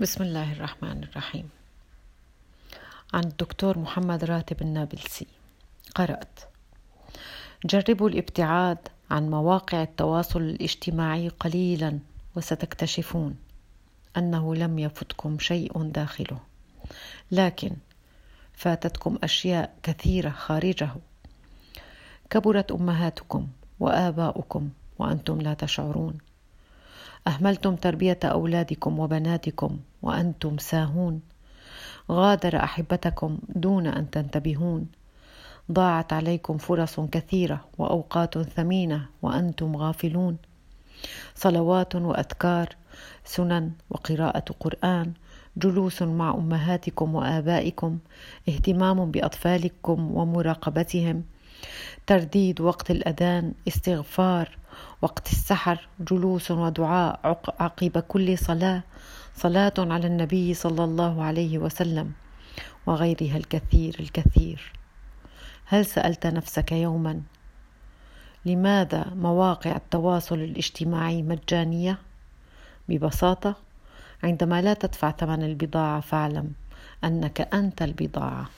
بسم الله الرحمن الرحيم. عن الدكتور محمد راتب النابلسي. قرأت جربوا الابتعاد عن مواقع التواصل الاجتماعي قليلا وستكتشفون أنه لم يفتكم شيء داخله. لكن فاتتكم أشياء كثيرة خارجه. كبرت أمهاتكم وآباؤكم وأنتم لا تشعرون. أهملتم تربية أولادكم وبناتكم وأنتم ساهون. غادر أحبتكم دون أن تنتبهون. ضاعت عليكم فرص كثيرة وأوقات ثمينة وأنتم غافلون. صلوات وأذكار سنن وقراءة قرآن جلوس مع أمهاتكم وآبائكم اهتمام بأطفالكم ومراقبتهم ترديد وقت الأذان استغفار وقت السحر جلوس ودعاء عقب كل صلاة صلاة على النبي صلى الله عليه وسلم وغيرها الكثير الكثير. هل سألت نفسك يوما لماذا مواقع التواصل الاجتماعي مجانية؟ ببساطة عندما لا تدفع ثمن البضاعة فاعلم أنك أنت البضاعة.